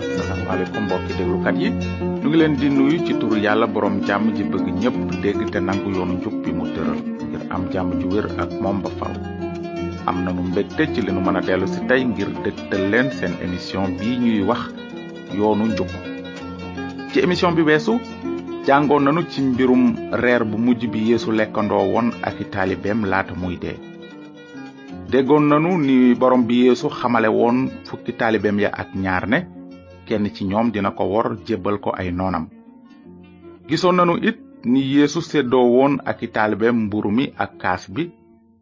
asalaamaaleykum mbokki déglukat yi ñu ngi leen di nuyu ci turu yàlla borom jàmm ji bëgg ñépp dégg te nangu yoonu njub bi mu tëral ngir am jàmm ju wér ak moom ba faw am nanu mbégte ci li nu mën a dellu si tey ngir dégtal leen seen émission bi ñuy wax yoonu njub ci émission bi weesu jàngoon nanu ci mbirum reer bu mujj bi yeesu lekkandoo woon ak i taalibeem laata muy dee déggoon nanu ni borom bi yeesu xamale woon fukki taalibeem ya ak ñaar ne kenn ci ñoom dina ko wor jébbal ko ay noonam gisoon nanu it ni yeesu séddoo woon ak i taalibeem mburu mi ak kaas bi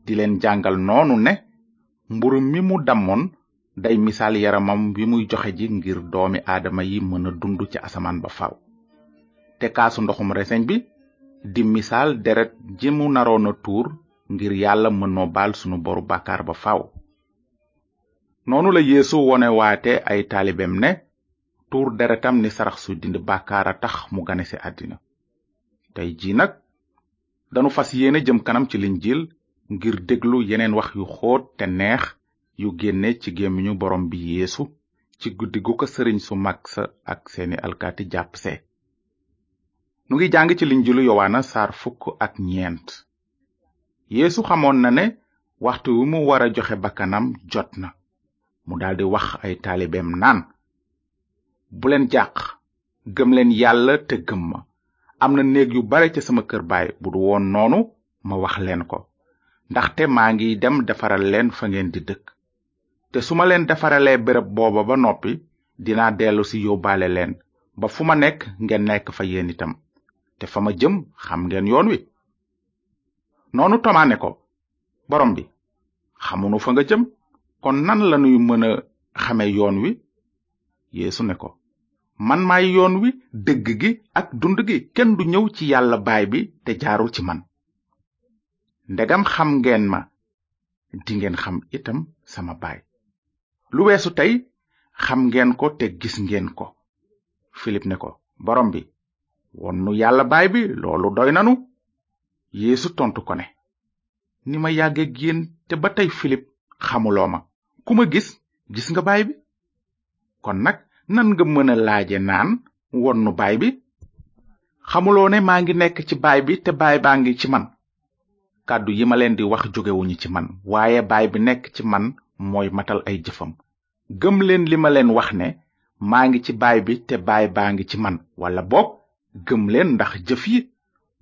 di leen jàngal noonu ne mburu mi mu dammoon day misaal yaramam bi muy joxe ji ngir doomi aadama yi mën a dund ci asamaan ba faw te kaasu ndoxum reseñ bi di misaal deret ji mu naroon a tuur ngir yàlla mën noo baal sunu boru bàkkaar ba faw noonu la yeesu wone waate ay taalibeem ne tuur deretam ni sarax su dind bàkkaar a tax mu gane ci àddina tey ji nag danu fas yéene jëm kanam ci linjiil ngir déglu yeneen wax yu xóot te neex yu génne ci gémmiñu borom bi yéesu ci guddi gu ko sëriñ su mag sa ak seeni alkaati jàpp se nu ngi jàng ci linjiilu yowaana saar fukk ak ñeent yéesu xamoon na ne waxtu wi mu war a joxe bakkanam jot na mu daldi wax ay taalibeem naan buleen jàq gëm leen yàlla te gëm ma am na néeg yu bare ca sama kër baay bu du woon noonu ma wax leen ko ndaxte maa ngi dem defaral leen fa ngeen di dëkk te su ma leen defaralee béréb booba ba noppi dinaa dellu si yóbbaale leen ba fu ma nekk ngeen nekk fa yéen itam te fa ma jëm xam ngeen yoon wi noonu Tomaa ne ko borom bi xamunu fa nga jëm kon nan lanuy mën a xame yoon wi yeesu ne ko man maay yoon wi dëgg gi ak dund gi kenn du ñëw ci yàlla baay bi te jaarul ci man ndegam xam ngeen ma dingeen xam itam sama baay lu weesu tey xam ngeen ko te gis ngeen ko filip ne ko borom bi won nu yàlla baay bi loolu doy nanu yeesu tontu ko ne ni ma yàggeeg yéen te ba tey filip xamuloo ma ku ma gis gis nga baay bi kon nag nan nga mën a laaje naan won nu baay bi xamuloo ne maa ngi nekk ci baay bi te baay baa ngi ci man kàddu yi ma leen di wax jógewuñu ci man waaye baay bi nekk ci man mooy matal ay jëfam gëm leen li ma leen wax ne maa ngi ci baay bi te baay baa ngi ci man walla boog gëm leen ndax jëf yi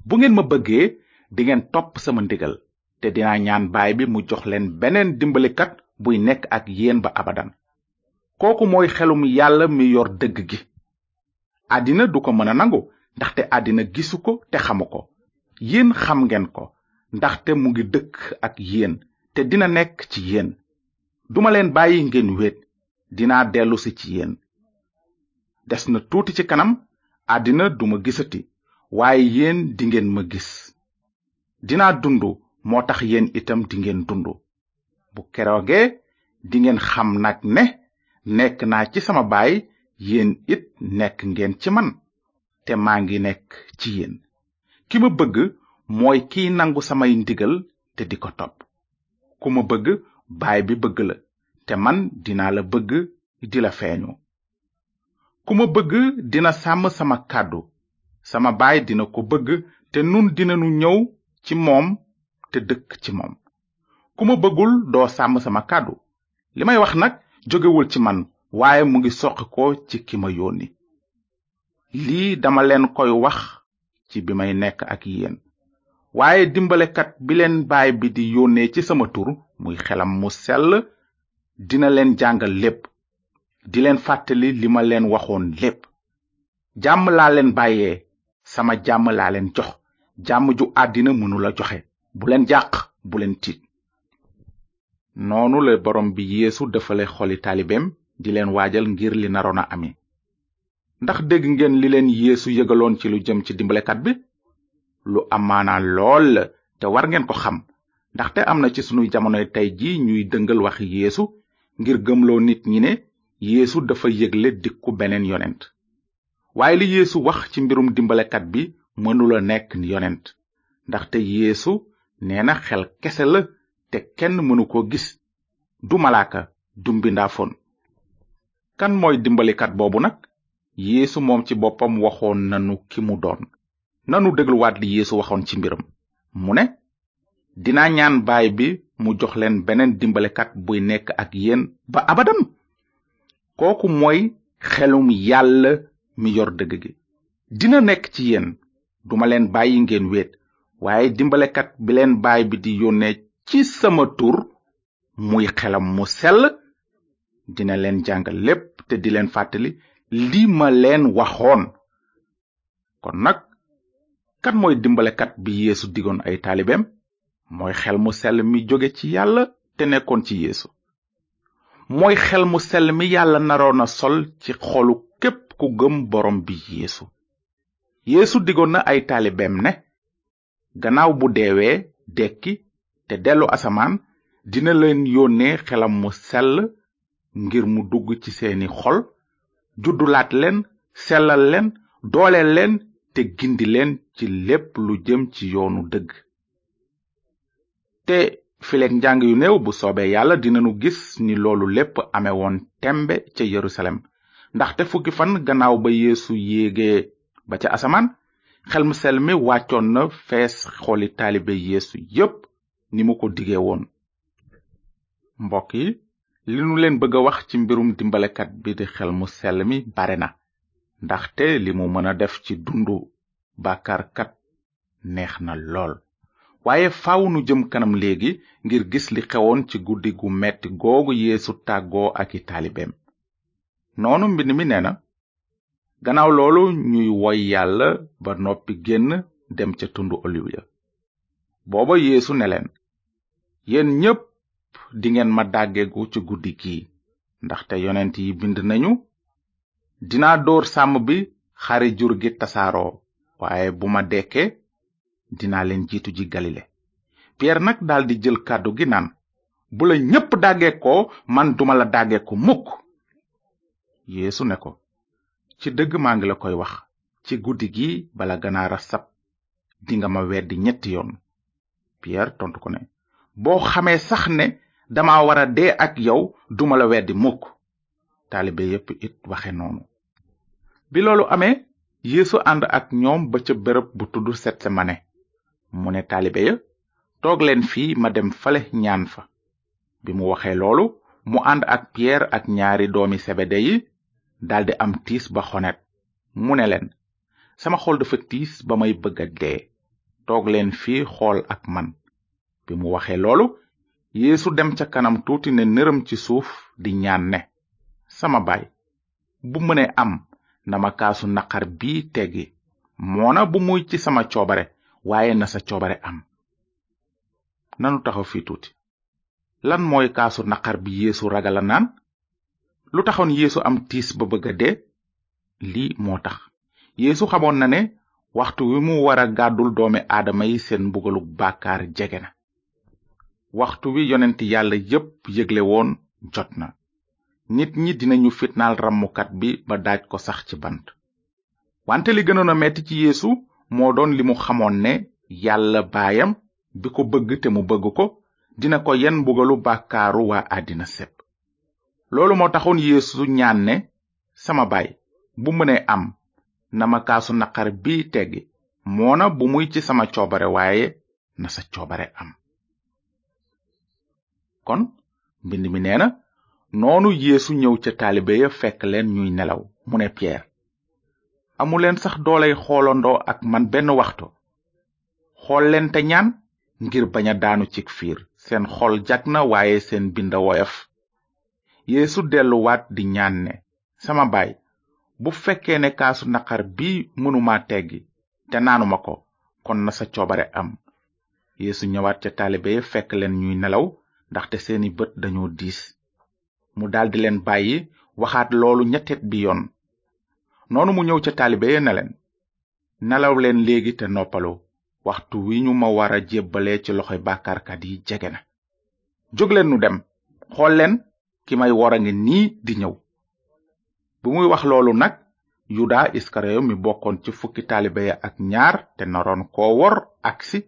bu ngeen ma bëggee dingeen topp sama ndigal te dinaa ñaan baay bi mu jox leen beneen dimbalikat buy nekk ak yéen ba abadan kooku mooy xelum yàlla mi yor dëgg gi àddina du ko mën a nangu ndaxte àddina gisu ko te xamu ko yéen xam ngeen ko ndaxte mu ngi dëkk ak yéen te dina nekk ci yéen duma leen bàyyi ngeen wéet dinaa dellusi ci yéen des na tuuti ci kanam àddina duma gisati waaye yéen dingeen ma gis dinaa dund moo tax yéen itam dingeen dund bu keroogee dingeen xam nag ne nekk naa ci sama baay yéen it nekk ngeen ci man te maa ngi nekk ci yéen ki ma bëgg mooy kiy nangu samay ndigal te di ko topp ku ma bëgg baay bi bëgg la te man dinaa la bëgg di la feeñu ku ma bëgg dina sàmm sama kàddu sama baay dina ko bëgg te nun dinanu ñëw ci moom te dëkk ci moom ku ma bëggul doo sàmm sama kàddu li may wax nag jógewul ci man waaye mu ngi soqi ko ci ki ma yónni lii dama leen koy wax ci bi may nekk ak yéen waaye dimbalekat bi leen baay bi di yónnee ci sama tur muy xelam mu sell dina leen jàngal lépp di leen fàttali li ma leen waxoon lépp jàmm laa leen bàyyee sama jàmm laa leen jox jàmm ju àddina mënula joxe bu leen jàq bu leen tiit noonu la borom bi yeesu dafale xoli taalibeem di leen waajal ngir li naroon a ami ndax dégg ngeen li leen yéesu yëgaloon ci lu jëm ci dimbalekat bi lu amaana lool la te war ngeen ko xam ndaxte am na ci sunuy jamonoy tey ji ñuy dëngal wax yéesu ngir gëmloo nit ñi ne yéesu dafa yëgle dikku beneen yonent waaye li yéesu wax ci mbirum dimbalekat bi mënula nekk ni yonent ndaxte yéesu nee na xel kese la te kenn mënu ko gis du malaaka du mbindaafoon kan mooy dimbalikat boobu nag yéesu moom ci boppam waxoon nanu ki mu doon nanu dégluwaat li yeesu waxoon ci mbiram mu ne dina ñaan baay bi mu jox leen beneen dimbalikat buy nekk ak yéen ba abadan kooku mooy xelum yàlla mi yor dëgg gi dina nekk ci yéen duma leen bàyyi ngeen wéet waaye dimbalekat bi leen baay bi di yónnee ci sama tur muy xelam mu sell dina leen jàngal lépp te di leen fàttali li ma leen waxoon kon nag kan mooy dimbalekat bi yéesu digoon ay taalibeem mooy xel mu sell mi jóge ci yàlla te nekkoon ci yéesu mooy xel mu sell mi yàlla naroon a sol ci xolu képp ku gëm borom bi yéesu yéesu digoon na ay taalibeem ne gannaaw bu deewee dekki te dellu asamaan dina leen yónnee xelam mu sell ngir mu dugg ci seeni xol juddulaat leen sellal leen dooleel leen te gindi leen ci lépp lu jëm ci yoonu dëgg te fileeg njàng yu néew bu soobee yàlla dinanu gis ni loolu lépp ame woon tembe ca yerusalem ndaxte fukki fan gannaaw ba yeesu yéege ba ca asamaan xel mu sel mi wàccoon na fees xooli taalibe yeesu yépp ni mu ko dige woon mbokk yi li nu leen bëgg a wax ci mbirum dimbalekat bi di xel mu sell mi bare na ndaxte li mu mën a def ci dundu bàkkaarkat neex na lool waaye faaw nu jëm kanam léegi ngir gis li xewoon ci guddi gu metti googu yeesu tàggoo ak i taalibeem noonu mbind mi nee na gannaaw loolu ñuy woy yàlla ba noppi génn dem ca tundu oliw ya booba yeesu ne leen yéen ñépp dingeen ma dàggegu ci guddi gi ndaxte yonent yi bind nañu dinaa dóor sàmm bi xari jur gi tasaaroo waaye bu ma dekkee dinaa leen jiitu ji galile piyeer nag daldi jël kàddu gi naan bu la ñépp dàggeekoo man duma la dàggeeku mukk yeesu ne ko ci dëgg maa ngi la koy wax ci guddi gi bala ganaara sab dinga ma weddi ñetti yoon Pierre tontu ko ne boo xamee sax ne dama war a dee ak yow duma la weddi mukk taalibe yépp it waxe noonu bi loolu amee yeesu ànd ak ñoom ba ca bërëb bu tudd setsemane mu ne taalibe ya toog leen fii ma dem fale ñaan fa bi mu waxee loolu mu ànd ak piyeer ak ñaari doomi sebede yi daldi am tiis ba xonet mu ne leen sama xol dafa tiis ba may bëgg a dee toog leen fii xool ak man bi mu waxee loolu yéesu dem ca kanam tuuti ne nërëm ci suuf di ñaan ne sama baay bu mëne am na ma kaasu naqar bii teggi moona bu muy ci sama coobare waaye na sa coobare am nanu taxaw fii tuuti lan mooy kaasu naqar bi yéesu ragala naan lu taxoon yéesu am tiis ba bëgg a dee lii moo tax yeesu xamoon na ne waxtu wi mu war a gàddul doomi aadama yi seen mbugalu bàkkaar jege na waxtu wi yonent yàlla yépp yëgle woon jot na nit ñi dinañu fitnaal rammukat bi ba daaj ko sax ci bant wante li gënoon a metti ci yeesu moo doon li mu xamoon ne yàlla baayam bi ko bëgg te mu bëgg ko dina ko yen mbugalu bàkkaaru waa àddina sépp loolu moo taxoon yeesu ñaan ne sama baay bu mënee am na ma kaasu naqar bi teggi moona bu muy ci sama coobare waaye na sa coobare am kon mbind mi nee na noonu yéesu ñëw ca taalibe ya fekk leen ñuy nelaw mu ne Pierre amuleen sax dooley xoolandoo ak man benn waxtu xool leen te ñaan ngir bañ a daanu ci fiir seen xol jag na waaye seen bind a woyof yeesu delluwaat di ñaan ne sama baay bu fekkee ne kaasu naqar bi mënuma teggi te naanuma ko kon na sa coobare am yeesu ñëwaat ca taalibe ya fekk leen ñuy nelaw ndaxte seeni bët dañoo diis mu daldi leen bàyyi waxaat loolu ñetteet bi yoon noonu mu ñëw ca taalibe ya ne leen nelaw leen léegi te noppalu waxtu wi ñu ma war a jébbalee ci loxoy bàkkaarkat yi jege na jóg leen nu dem xool leen ki may wor a ngi nii di ñëw bu muy wax loolu nag yuda iskariyo mi bokkoon ci fukki taalibe ya ak ñaar te naroon koo wor aksi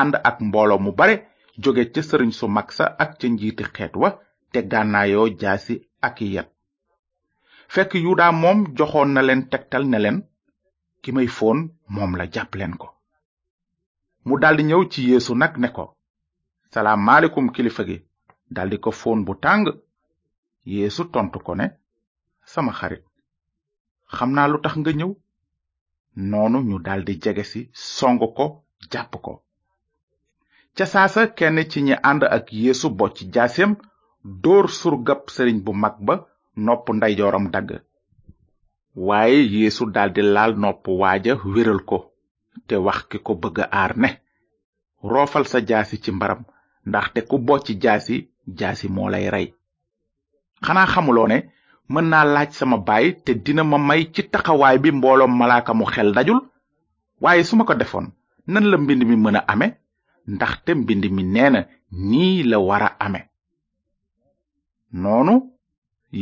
ànd ak mbooloo mu bare jóge ca sëriñ su mag sa ak ca njiiti xeet wa te gànnaayoo jaasi ak yet fekk yuda moom joxoon na leen tegtal ne leen ki may foon moom la jàpp leen ko mu daldi ñëw ci yéesu nag ne ko salaamaaleykum kilifa gi daldi ko foon bu tàng yéesu tontu ko ne sama xarit xam naa lu tax nga ñëw noonu ñu daldi jege si song ko jàpp ko ca saasa kenn ci ñi ànd ak yeesu bocc jaaseem dóor surgab sëriñ bu mag ba nopp ndeyjooram dagg waaye yeesu daldi laal nopp waaja wéral ko te wax ki ko bëgg aar ne roofal sa jaasi ci mbaram ndaxte ku bocc jaasi jaasi moo lay rey xanaa xamuloo ne mën naa laaj sama baay te dina ma may ci taxawaay bi mbooloom malaaka mu xel dajul waaye su ma ko defoon nan la mbind mi mën a ame ndaxte mbind mi nee na nii la war a ame noonu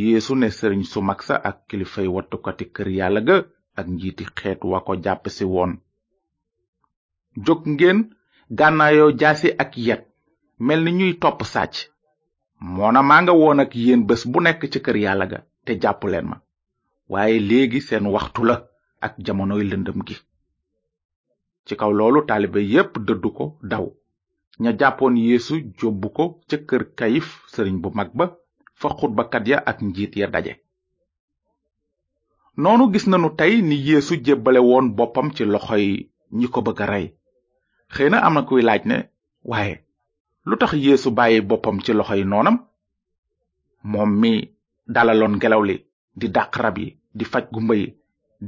yeesu ne sëriñ su mag sa ak kilifay wattukati kër yàlla ga ak njiiti xeet wa ko jàpp si woon jóg ngeen gànnaayoo jaasi ak yet mel ni ñuy topp sàcc moona maa nga woon ak yéen bés bu nekk ci kër yàlla ga te jàpp leen ma waaye léegi seen waxtu la ak jamonoy lëndëm gi ci kaw loolu taalibe yépp dëddu ko daw ña jàppoon yéesu jóbbu ko ca kër kayif sëriñ bu mag ba fa xutbakat ya ak njiit ya daje noonu gis nanu tey ni yéesu jébbale woon boppam ci loxoy ñi ko bëgg a rey xëy na am na kuy laaj ne waaye lu tax yéesu bàyyi boppam ci loxo yi noonam moom mi dalaloon ngelaw li di dàq rab yi di faj gumba yi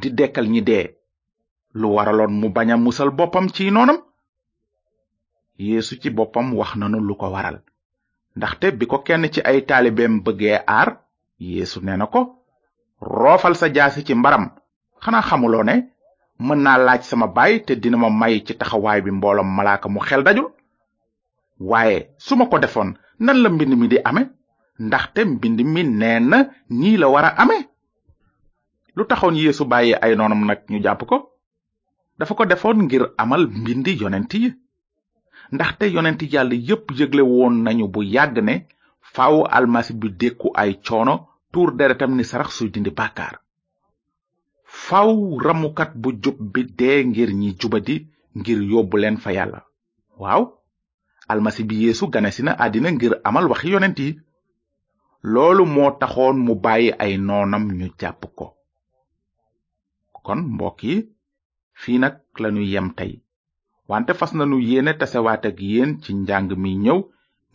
di dekkal ñi dee lu waraloon mu bañ a musal boppam ci noonam yeesu ci boppam wax nanu lu ko waral ndaxte bi ko kenn ci ay taalibeem bëggee aar yeesu nee na ko roofal sa jaasi ci mbaram xanaa xamuloo ne mën naa laaj sama baay te dina ma may ci taxawaay bi mbooloom malaaka mu xel dajul waaye su ma ko defoon nan la mbind mi di ame ndaxte mbind mi nee na nii la war a ame lu taxoon yéesu bàyyi ay noonam nag ñu jàpp ko dafa ko defoon ngir amal mbindi yonent yi ndaxte yonent yàlla yépp yëgle woon nañu bu yàgg ne faaw almasi bi dékku ay coono tuur deretam ni sarax suy dindi bàkkaar faw ramukat bu jub bi dee ngir ñi jubadi ngir yóbbu leen fa yàlla waaw almasi bi yeesu ganesi na àddina ngir amal waxi yonent yi loolu moo taxoon mu bàyyi ay noonam ñu jàpp ko kon mbokk yi fii nag lañu yem tey wante fas nanu yéene tasewaat ak yéen ci njàng mi ñëw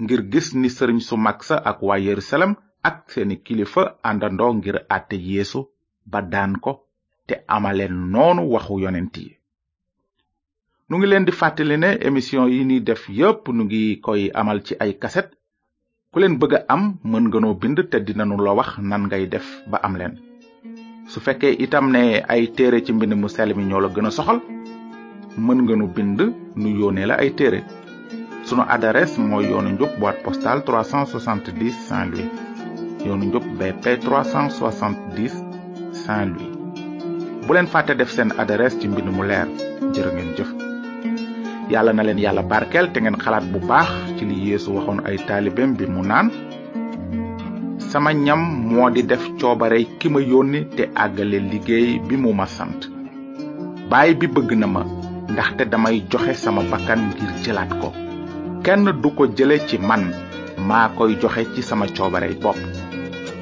ngir gis ni sëriñ su mag sa ak waa yerusalem ak seeni kilifa àndandoo ngir àtte yeesu ba daan ko te amale noonu waxu yonent yi nu ngi leen di fàttali ne émission yi ni def yépp nu ngi koy amal ci ay kaset ku leen bëgg a am mën nga noo bind te dinanu la wax nan ngay def ba am leen su fekkee itam ne ay téere ci mbind mu sell mi ñoo la gën a soxal mën nga nu bind nu yónnee la ay téere sunu adresse mooy yoonu njub boîte postale 370 Saint-Louis yoonu njub BP 370 Saint-Louis bu leen fàtte def seen adresse ci mbind mu leer jërë ngeen jëf yàlla na leen yàlla barkeel te ngeen xalaat bu baax ci li yeesu waxoon ay taalibeem bi mu naan sama ñam moo di def coobare ki ma yónni te àggale liggéey bi mu ma sant baay bi bëgg na ma ndaxte damay joxe sama bakkan ngir jëlaat ko kenn du ko jële ci man maa koy joxe ci sama coobarey bopp